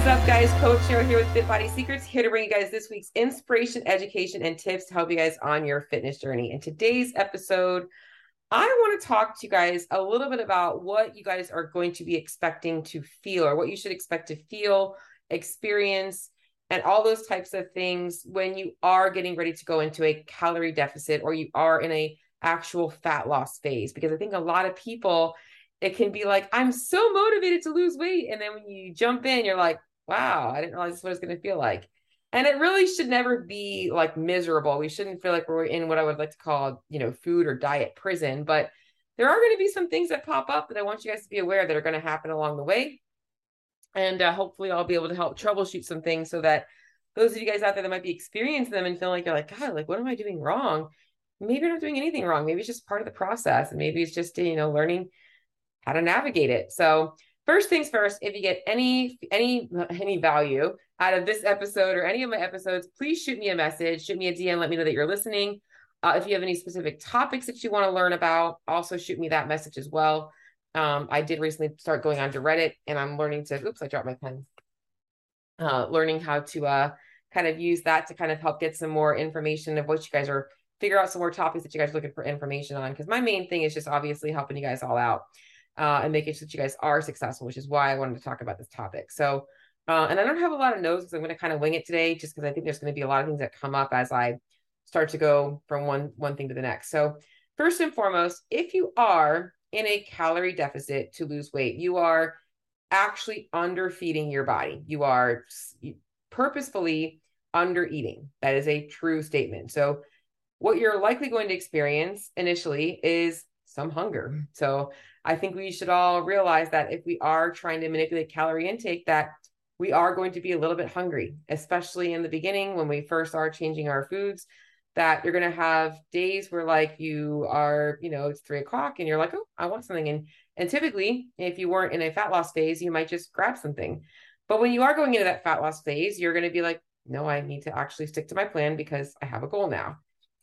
is up, guys? Coach Cheryl here with Fit Body Secrets, here to bring you guys this week's inspiration, education, and tips to help you guys on your fitness journey. In today's episode, I want to talk to you guys a little bit about what you guys are going to be expecting to feel or what you should expect to feel, experience, and all those types of things when you are getting ready to go into a calorie deficit or you are in a actual fat loss phase because I think a lot of people it can be like I'm so motivated to lose weight and then when you jump in you're like wow I didn't realize this is what it's going to feel like and it really should never be like miserable we shouldn't feel like we're in what I would like to call you know food or diet prison but there are going to be some things that pop up that I want you guys to be aware that are going to happen along the way and uh, hopefully I'll be able to help troubleshoot some things so that those of you guys out there that might be experiencing them and feeling like you're like God like what am I doing wrong maybe you're not doing anything wrong. Maybe it's just part of the process. And maybe it's just, you know, learning how to navigate it. So first things first, if you get any, any, any value out of this episode or any of my episodes, please shoot me a message, shoot me a DM, let me know that you're listening. Uh, if you have any specific topics that you want to learn about, also shoot me that message as well. Um, I did recently start going on to Reddit and I'm learning to, oops, I dropped my pen. Uh, learning how to uh, kind of use that to kind of help get some more information of what you guys are figure out some more topics that you guys are looking for information on. Because my main thing is just obviously helping you guys all out uh, and making sure that you guys are successful, which is why I wanted to talk about this topic. So, uh, and I don't have a lot of notes because I'm going to kind of wing it today, just because I think there's going to be a lot of things that come up as I start to go from one one thing to the next. So, first and foremost, if you are in a calorie deficit to lose weight, you are actually underfeeding your body. You are purposefully under eating. That is a true statement. So what you're likely going to experience initially is some hunger. Mm-hmm. So I think we should all realize that if we are trying to manipulate calorie intake, that we are going to be a little bit hungry, especially in the beginning when we first are changing our foods. That you're going to have days where, like, you are, you know, it's three o'clock and you're like, oh, I want something. And and typically, if you weren't in a fat loss phase, you might just grab something. But when you are going into that fat loss phase, you're going to be like, no, I need to actually stick to my plan because I have a goal now.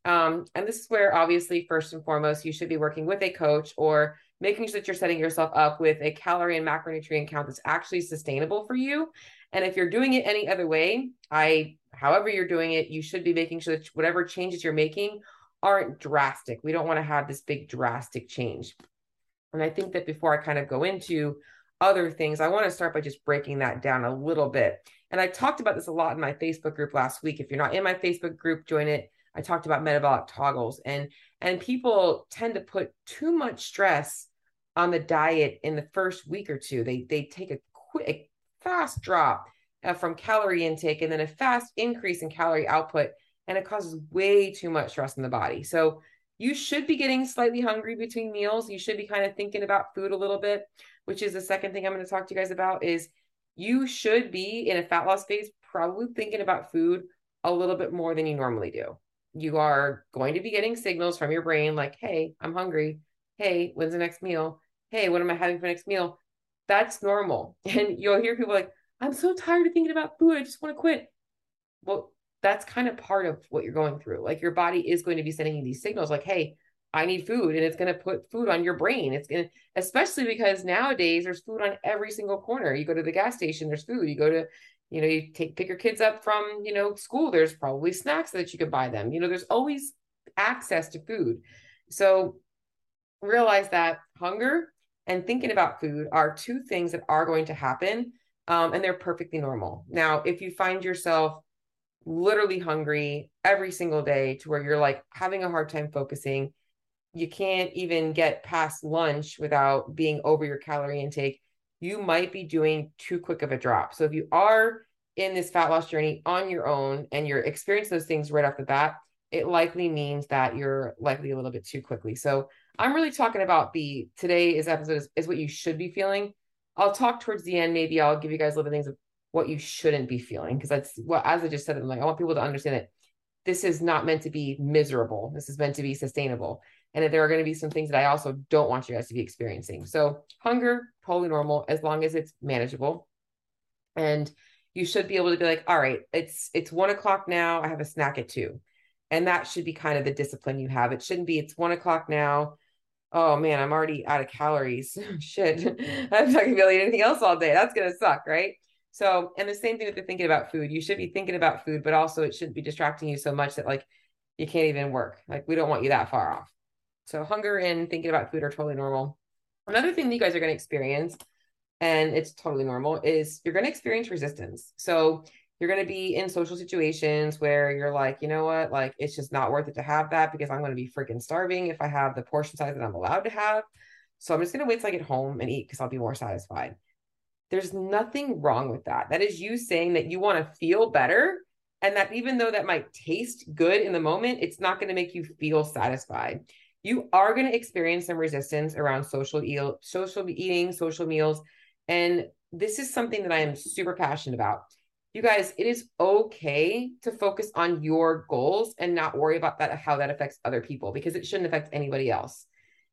Um, and this is where, obviously, first and foremost, you should be working with a coach or making sure that you're setting yourself up with a calorie and macronutrient count that's actually sustainable for you. And if you're doing it any other way, I, however you're doing it, you should be making sure that whatever changes you're making aren't drastic. We don't want to have this big drastic change. And I think that before I kind of go into other things, I want to start by just breaking that down a little bit. And I talked about this a lot in my Facebook group last week. If you're not in my Facebook group, join it. I talked about metabolic toggles and and people tend to put too much stress on the diet in the first week or two. They they take a quick fast drop uh, from calorie intake and then a fast increase in calorie output and it causes way too much stress in the body. So you should be getting slightly hungry between meals. You should be kind of thinking about food a little bit, which is the second thing I'm going to talk to you guys about is you should be in a fat loss phase probably thinking about food a little bit more than you normally do you are going to be getting signals from your brain like, hey, I'm hungry. Hey, when's the next meal? Hey, what am I having for next meal? That's normal. And you'll hear people like, I'm so tired of thinking about food. I just want to quit. Well, that's kind of part of what you're going through. Like your body is going to be sending you these signals like, hey, I need food. And it's going to put food on your brain. It's going to, especially because nowadays there's food on every single corner. You go to the gas station, there's food. You go to you know you take pick your kids up from you know school there's probably snacks that you could buy them you know there's always access to food so realize that hunger and thinking about food are two things that are going to happen um, and they're perfectly normal now if you find yourself literally hungry every single day to where you're like having a hard time focusing you can't even get past lunch without being over your calorie intake you might be doing too quick of a drop. So if you are in this fat loss journey on your own and you're experiencing those things right off the bat, it likely means that you're likely a little bit too quickly. So I'm really talking about the today's episode is, is what you should be feeling. I'll talk towards the end. Maybe I'll give you guys a little things of what you shouldn't be feeling because that's what, as I just said, I'm like, I want people to understand that this is not meant to be miserable. This is meant to be sustainable and that there are going to be some things that I also don't want you guys to be experiencing. So hunger, totally normal as long as it's manageable. And you should be able to be like, all right, it's it's one o'clock now. I have a snack at two. And that should be kind of the discipline you have. It shouldn't be it's one o'clock now. Oh man, I'm already out of calories. Shit. I'm not gonna be able to eat anything else all day. That's gonna suck, right? So, and the same thing with the thinking about food. You should be thinking about food, but also it shouldn't be distracting you so much that like you can't even work. Like we don't want you that far off. So hunger and thinking about food are totally normal. Another thing that you guys are going to experience, and it's totally normal, is you're going to experience resistance. So you're going to be in social situations where you're like, you know what, like it's just not worth it to have that because I'm going to be freaking starving if I have the portion size that I'm allowed to have. So I'm just going to wait till I get home and eat because I'll be more satisfied. There's nothing wrong with that. That is you saying that you want to feel better. And that even though that might taste good in the moment, it's not going to make you feel satisfied. You are going to experience some resistance around social, social eating, social meals. And this is something that I am super passionate about. You guys, it is okay to focus on your goals and not worry about that, how that affects other people, because it shouldn't affect anybody else.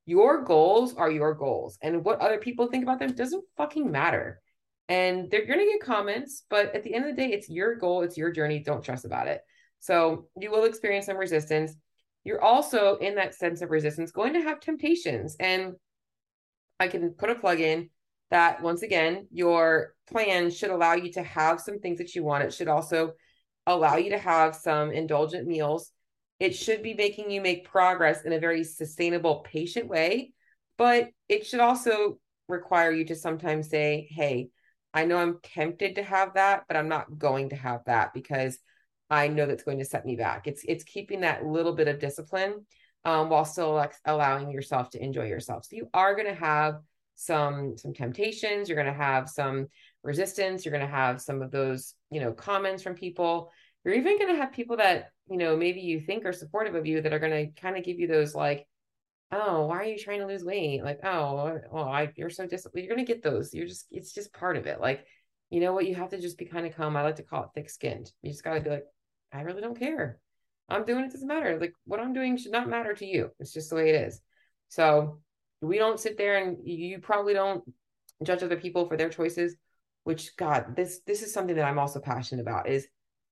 Your goals are your goals, and what other people think about them doesn't fucking matter. And they're going to get comments but at the end of the day it's your goal it's your journey don't stress about it. So you will experience some resistance. You're also in that sense of resistance going to have temptations. And i can put a plug in that once again your plan should allow you to have some things that you want it should also allow you to have some indulgent meals it should be making you make progress in a very sustainable patient way but it should also require you to sometimes say hey I know I'm tempted to have that, but I'm not going to have that because I know that's going to set me back. It's it's keeping that little bit of discipline um, while still allowing yourself to enjoy yourself. So you are going to have some some temptations. You're going to have some resistance. You're going to have some of those you know comments from people. You're even going to have people that you know maybe you think are supportive of you that are going to kind of give you those like oh, why are you trying to lose weight? Like, oh, well, I, you're so disciplined. You're going to get those. You're just, it's just part of it. Like, you know what? You have to just be kind of calm. I like to call it thick skinned. You just got to be like, I really don't care. I'm doing it doesn't matter. Like what I'm doing should not matter to you. It's just the way it is. So we don't sit there and you probably don't judge other people for their choices, which God, this this is something that I'm also passionate about is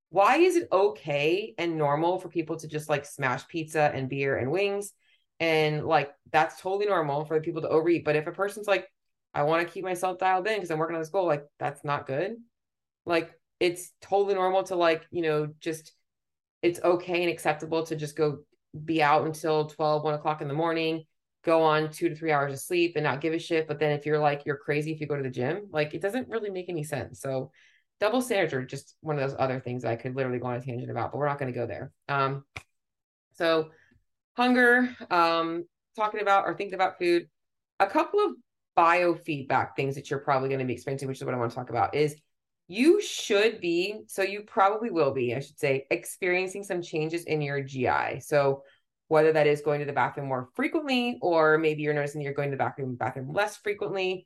why is it okay and normal for people to just like smash pizza and beer and wings and like that's totally normal for people to overeat. But if a person's like, I want to keep myself dialed in because I'm working on this goal, like that's not good. Like it's totally normal to like, you know, just it's okay and acceptable to just go be out until 12, 1 o'clock in the morning, go on two to three hours of sleep and not give a shit. But then if you're like, you're crazy if you go to the gym, like it doesn't really make any sense. So double standards are just one of those other things I could literally go on a tangent about, but we're not going to go there. Um, so hunger, um, talking about or thinking about food, a couple of biofeedback things that you're probably going to be experiencing, which is what I want to talk about, is you should be, so you probably will be, I should say, experiencing some changes in your GI. So whether that is going to the bathroom more frequently, or maybe you're noticing you're going to the bathroom bathroom less frequently.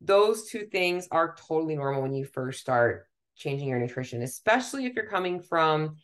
Those two things are totally normal when you first start changing your nutrition, especially if you're coming from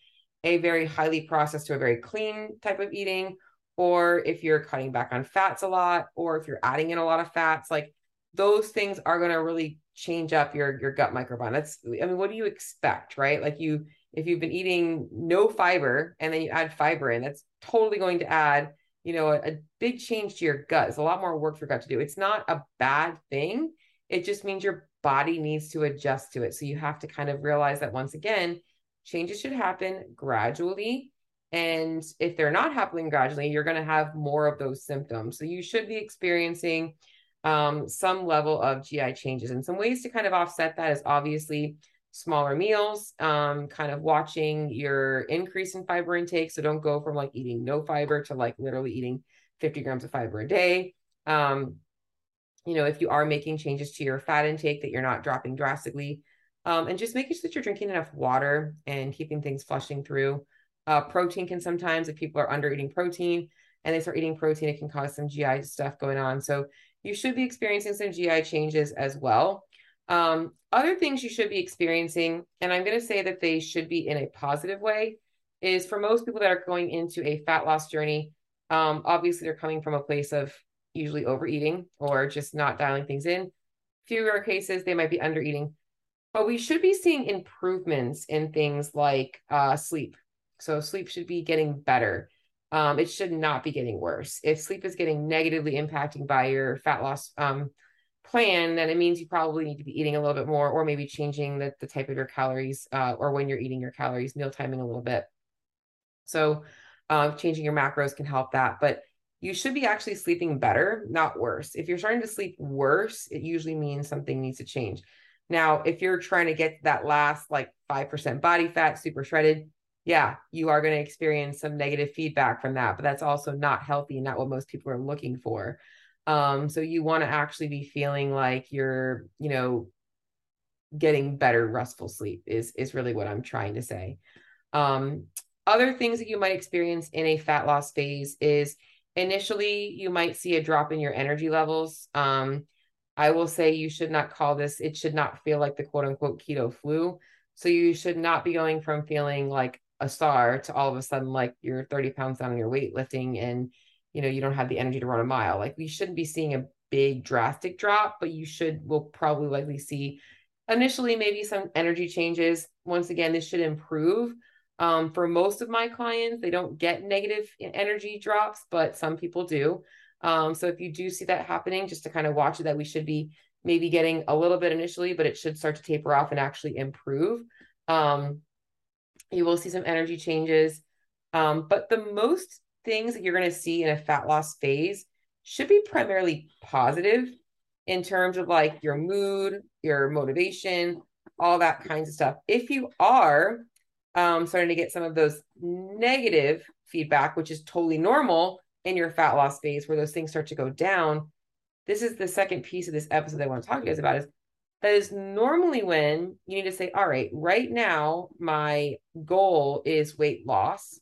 a very highly processed to a very clean type of eating, or if you're cutting back on fats a lot, or if you're adding in a lot of fats, like those things are going to really change up your your gut microbiome. That's I mean, what do you expect, right? Like you if you've been eating no fiber and then you add fiber in, that's totally going to add, you know, a, a big change to your gut. It's a lot more work for gut to do. It's not a bad thing. It just means your body needs to adjust to it. So you have to kind of realize that once again, changes should happen gradually. And if they're not happening gradually, you're going to have more of those symptoms. So you should be experiencing um, some level of GI changes. And some ways to kind of offset that is obviously smaller meals, um, kind of watching your increase in fiber intake. So don't go from like eating no fiber to like literally eating 50 grams of fiber a day. Um, you know, if you are making changes to your fat intake that you're not dropping drastically, um, and just making sure that you're drinking enough water and keeping things flushing through. Uh, protein can sometimes, if people are under eating protein and they start eating protein, it can cause some GI stuff going on. So you should be experiencing some GI changes as well. Um, other things you should be experiencing, and I'm going to say that they should be in a positive way, is for most people that are going into a fat loss journey, um, obviously they're coming from a place of usually overeating or just not dialing things in. Fewer cases, they might be under eating but we should be seeing improvements in things like uh, sleep. So sleep should be getting better. Um, it should not be getting worse. If sleep is getting negatively impacting by your fat loss um, plan, then it means you probably need to be eating a little bit more, or maybe changing the, the type of your calories, uh, or when you're eating your calories, meal timing a little bit. So, uh, changing your macros can help that. But you should be actually sleeping better, not worse. If you're starting to sleep worse, it usually means something needs to change. Now, if you're trying to get that last like 5% body fat, super shredded, yeah, you are going to experience some negative feedback from that, but that's also not healthy and not what most people are looking for. Um, so you want to actually be feeling like you're, you know, getting better restful sleep is is really what I'm trying to say. Um, other things that you might experience in a fat loss phase is initially you might see a drop in your energy levels. Um, I will say you should not call this, it should not feel like the quote unquote keto flu. So you should not be going from feeling like a star to all of a sudden like you're 30 pounds down on your weightlifting and you know you don't have the energy to run a mile. Like we shouldn't be seeing a big drastic drop, but you should We'll probably likely see initially maybe some energy changes. Once again, this should improve. Um, for most of my clients, they don't get negative energy drops, but some people do. Um, so if you do see that happening, just to kind of watch it, that we should be maybe getting a little bit initially, but it should start to taper off and actually improve. Um, you will see some energy changes. Um, but the most things that you're going to see in a fat loss phase should be primarily positive in terms of like your mood, your motivation, all that kinds of stuff. If you are um, starting to get some of those negative feedback, which is totally normal in your fat loss phase where those things start to go down. This is the second piece of this episode that I want to talk to you guys about is that is normally when you need to say, all right, right now, my goal is weight loss.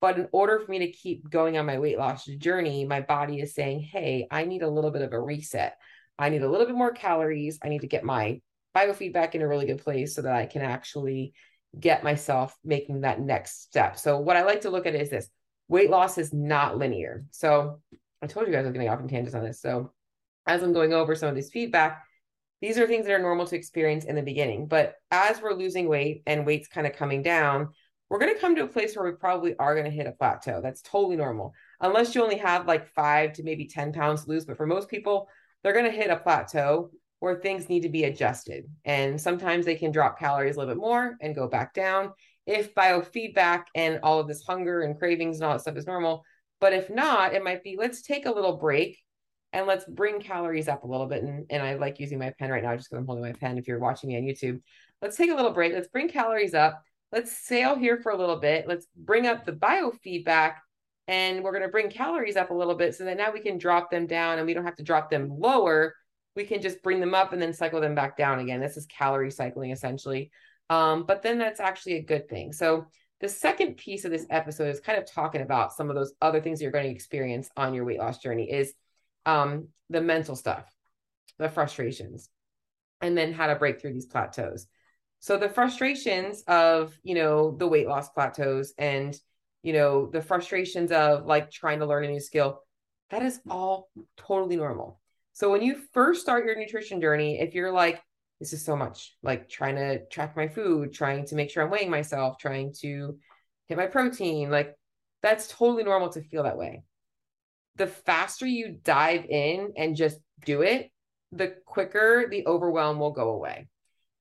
But in order for me to keep going on my weight loss journey, my body is saying, hey, I need a little bit of a reset. I need a little bit more calories. I need to get my biofeedback in a really good place so that I can actually get myself making that next step. So what I like to look at is this weight loss is not linear. So I told you guys I was going to off in tangents on this. So as I'm going over some of this feedback, these are things that are normal to experience in the beginning. But as we're losing weight and weight's kind of coming down, we're going to come to a place where we probably are going to hit a plateau. That's totally normal. Unless you only have like five to maybe 10 pounds to lose. But for most people, they're going to hit a plateau where things need to be adjusted. And sometimes they can drop calories a little bit more and go back down if biofeedback and all of this hunger and cravings and all that stuff is normal. But if not, it might be let's take a little break and let's bring calories up a little bit. And, and I like using my pen right now just because I'm holding my pen if you're watching me on YouTube. Let's take a little break. Let's bring calories up. Let's sail here for a little bit. Let's bring up the biofeedback and we're going to bring calories up a little bit so that now we can drop them down and we don't have to drop them lower we can just bring them up and then cycle them back down again. This is calorie cycling essentially. Um, but then that's actually a good thing. So the second piece of this episode is kind of talking about some of those other things you're going to experience on your weight loss journey is um, the mental stuff, the frustrations, and then how to break through these plateaus. So the frustrations of, you know, the weight loss plateaus and, you know, the frustrations of like trying to learn a new skill, that is all totally normal. So when you first start your nutrition journey, if you're like, this is so much, like trying to track my food, trying to make sure I'm weighing myself, trying to hit my protein, like that's totally normal to feel that way. The faster you dive in and just do it, the quicker the overwhelm will go away.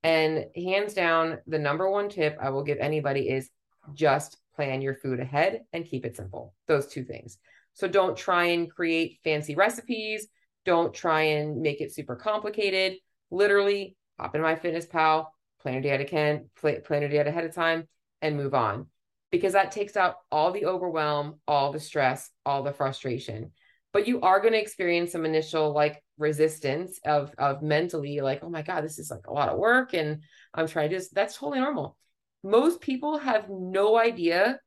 And hands down, the number one tip I will give anybody is just plan your food ahead and keep it simple. Those two things. So don't try and create fancy recipes. Don't try and make it super complicated. Literally, hop in MyFitnessPal, plan your day ahead, plan your day ahead of time, and move on. Because that takes out all the overwhelm, all the stress, all the frustration. But you are going to experience some initial like resistance of of mentally like, oh my God, this is like a lot of work. And I'm trying to just that's totally normal. Most people have no idea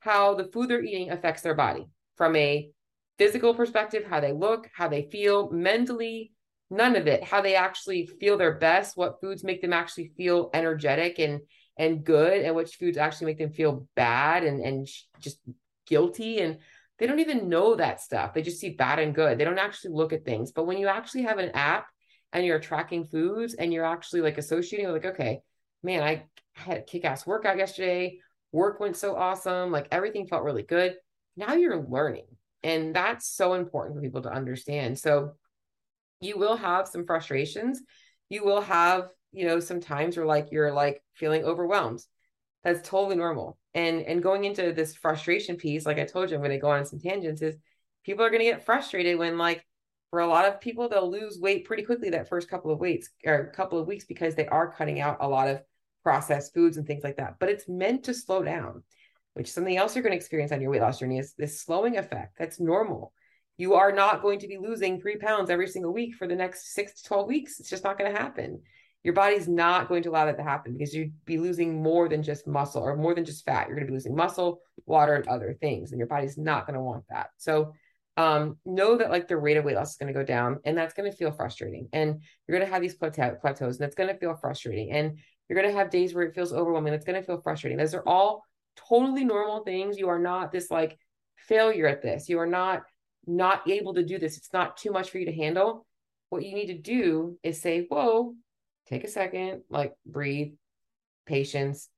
how the food they're eating affects their body from a physical perspective, how they look, how they feel mentally, none of it, how they actually feel their best, what foods make them actually feel energetic and and good, and which foods actually make them feel bad and and just guilty and they don't even know that stuff. They just see bad and good. They don't actually look at things. But when you actually have an app and you're tracking foods and you're actually like associating like, okay, man, I had a kick-ass workout yesterday. Work went so awesome. Like everything felt really good. Now you're learning and that's so important for people to understand. So you will have some frustrations. You will have, you know, some times where like you're like feeling overwhelmed. That's totally normal. And and going into this frustration piece, like I told you, I'm going to go on some tangents. Is people are going to get frustrated when like for a lot of people they'll lose weight pretty quickly that first couple of weeks or couple of weeks because they are cutting out a lot of processed foods and things like that. But it's meant to slow down, which something else you're going to experience on your weight loss journey is this slowing effect. That's normal you are not going to be losing three pounds every single week for the next six to 12 weeks. It's just not going to happen. Your body's not going to allow that to happen because you'd be losing more than just muscle or more than just fat. You're going to be losing muscle, water, and other things. And your body's not going to want that. So um, know that like the rate of weight loss is going to go down and that's going to feel frustrating. And you're going to have these plateaus and it's going to feel frustrating. And you're going to have days where it feels overwhelming. It's going to feel frustrating. Those are all totally normal things. You are not this like failure at this. You are not not able to do this, it's not too much for you to handle. What you need to do is say, whoa, take a second, like breathe, patience,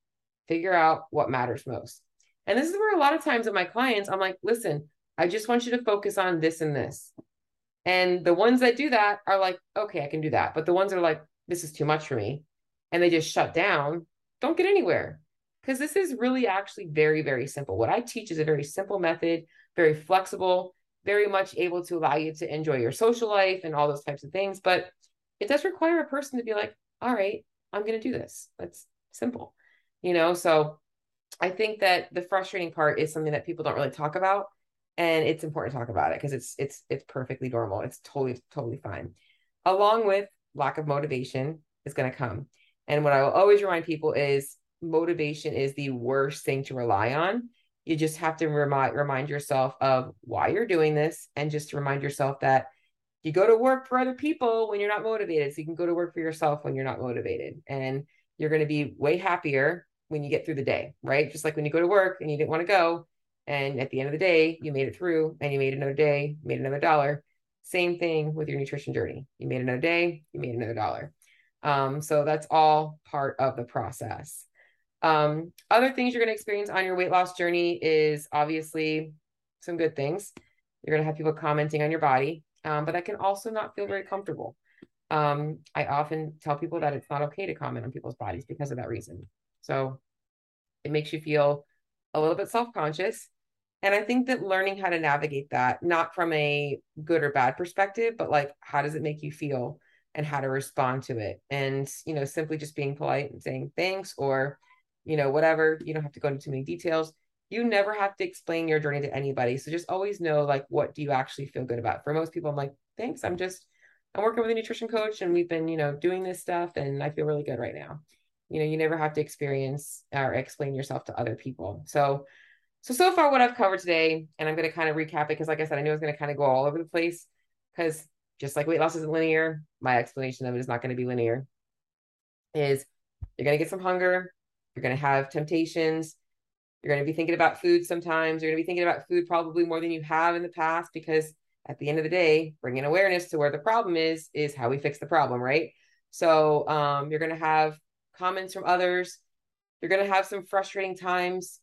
figure out what matters most. And this is where a lot of times with my clients, I'm like, listen, I just want you to focus on this and this. And the ones that do that are like, okay, I can do that. But the ones that are like, this is too much for me, and they just shut down, don't get anywhere. Because this is really actually very, very simple. What I teach is a very simple method, very flexible very much able to allow you to enjoy your social life and all those types of things. But it does require a person to be like, all right, I'm going to do this. That's simple, you know? So I think that the frustrating part is something that people don't really talk about. And it's important to talk about it because it's it's it's perfectly normal. It's totally, totally fine. Along with lack of motivation is going to come. And what I will always remind people is motivation is the worst thing to rely on you just have to remind remind yourself of why you're doing this and just remind yourself that you go to work for other people when you're not motivated so you can go to work for yourself when you're not motivated and you're going to be way happier when you get through the day right? Just like when you go to work and you didn't want to go and at the end of the day you made it through and you made another day made another dollar. Same thing with your nutrition journey. You made another day you made another dollar. Um, so that's all part of the process. Um, other things you're going to experience on your weight loss journey is obviously some good things. You're going to have people commenting on your body, um, but I can also not feel very comfortable. Um, I often tell people that it's not okay to comment on people's bodies because of that reason. So it makes you feel a little bit self conscious. And I think that learning how to navigate that, not from a good or bad perspective, but like how does it make you feel and how to respond to it? And, you know, simply just being polite and saying thanks or, you know, whatever. You don't have to go into too many details. You never have to explain your journey to anybody. So just always know like what do you actually feel good about. For most people, I'm like, thanks. I'm just I'm working with a nutrition coach and we've been, you know, doing this stuff and I feel really good right now. You know, you never have to experience or explain yourself to other people. So so so far what I've covered today, and I'm going to kind of recap it because like I said, I knew I was going to kind of go all over the place because just like weight loss isn't linear, my explanation of it is not going to be linear. Is you're going to get some hunger, you're going to have temptations. You're going to be thinking about food sometimes. You're going to be thinking about food probably more than you have in the past because at the end of the day, bringing awareness to where the problem is, is how we fix the problem, right? So um, you're going to have comments from others. You're going to have some frustrating times.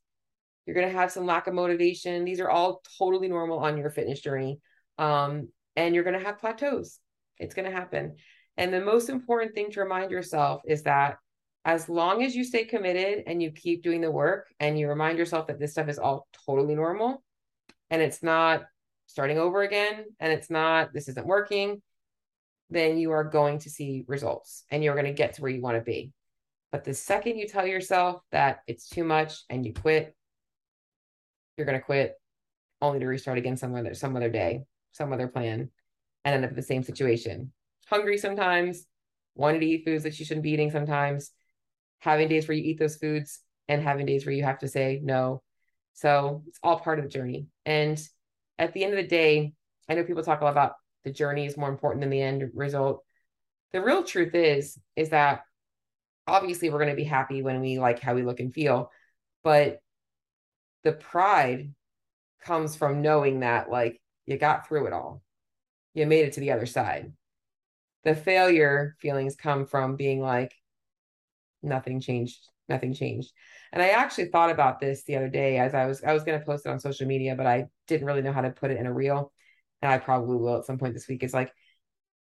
You're going to have some lack of motivation. These are all totally normal on your fitness journey. Um, and you're going to have plateaus. It's going to happen. And the most important thing to remind yourself is that as long as you stay committed and you keep doing the work and you remind yourself that this stuff is all totally normal and it's not starting over again and it's not this isn't working then you are going to see results and you're going to get to where you want to be. But the second you tell yourself that it's too much and you quit you're going to quit only to restart again some other some other day some other plan and end up in the same situation. Hungry sometimes wanting to eat foods that you shouldn't be eating sometimes having days where you eat those foods and having days where you have to say no. So it's all part of the journey. And at the end of the day, I know people talk a lot about the journey is more important than the end result. The real truth is, is that obviously we're going to be happy when we like how we look and feel, but the pride comes from knowing that like you got through it all. You made it to the other side. The failure feelings come from being like, nothing changed nothing changed and i actually thought about this the other day as i was i was going to post it on social media but i didn't really know how to put it in a reel and i probably will at some point this week it's like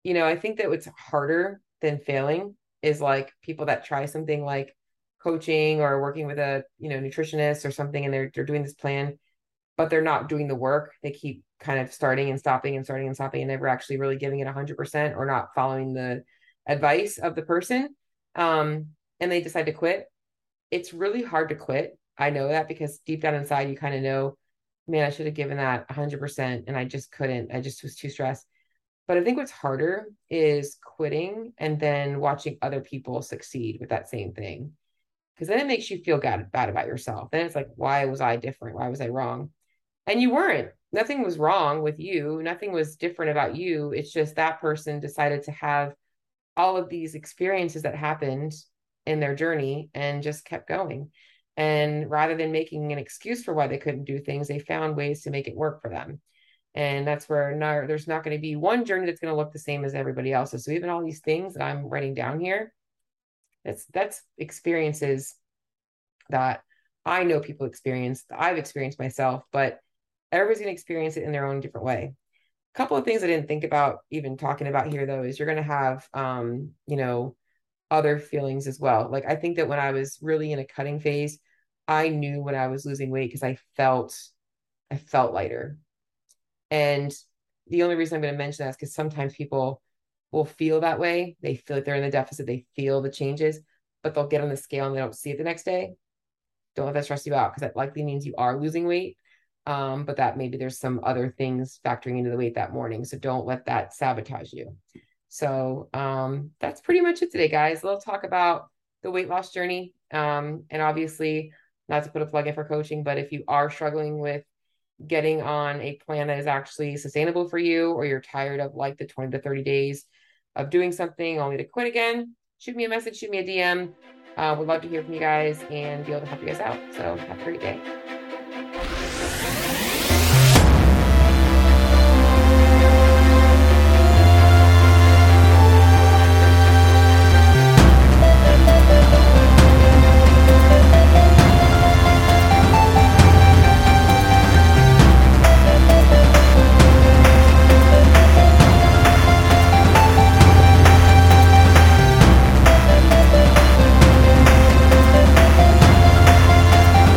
you know, I think that what's harder than failing is like people that try something like coaching or working with a, you know, nutritionist or something and they're they're doing this plan, but they're not doing the work. They keep kind of starting and stopping and starting and stopping and never actually really giving it 100% or not following the advice of the person. Um, and they decide to quit. It's really hard to quit. I know that because deep down inside, you kind of know, man, I should have given that 100% and I just couldn't. I just was too stressed. But I think what's harder is quitting and then watching other people succeed with that same thing. Because then it makes you feel bad, bad about yourself. Then it's like, why was I different? Why was I wrong? And you weren't. Nothing was wrong with you. Nothing was different about you. It's just that person decided to have all of these experiences that happened in their journey and just kept going. And rather than making an excuse for why they couldn't do things, they found ways to make it work for them. And that's where no, there's not going to be one journey that's going to look the same as everybody else's. So even all these things that I'm writing down here, that's that's experiences that I know people experience, that I've experienced myself, but everybody's going to experience it in their own different way. A couple of things I didn't think about even talking about here though is you're going to have um, you know, other feelings as well. Like I think that when I was really in a cutting phase, I knew when I was losing weight because I felt I felt lighter. And the only reason I'm going to mention that is because sometimes people will feel that way. They feel like they're in the deficit, they feel the changes, but they'll get on the scale and they don't see it the next day. Don't let that stress you out because that likely means you are losing weight. Um, but that maybe there's some other things factoring into the weight that morning. So don't let that sabotage you. So um, that's pretty much it today, guys. A little talk about the weight loss journey. Um, and obviously, not to put a plug in for coaching, but if you are struggling with getting on a plan that is actually sustainable for you, or you're tired of like the 20 to 30 days of doing something only to quit again, shoot me a message, shoot me a DM. Uh, would love to hear from you guys and be able to help you guys out. So have a great day.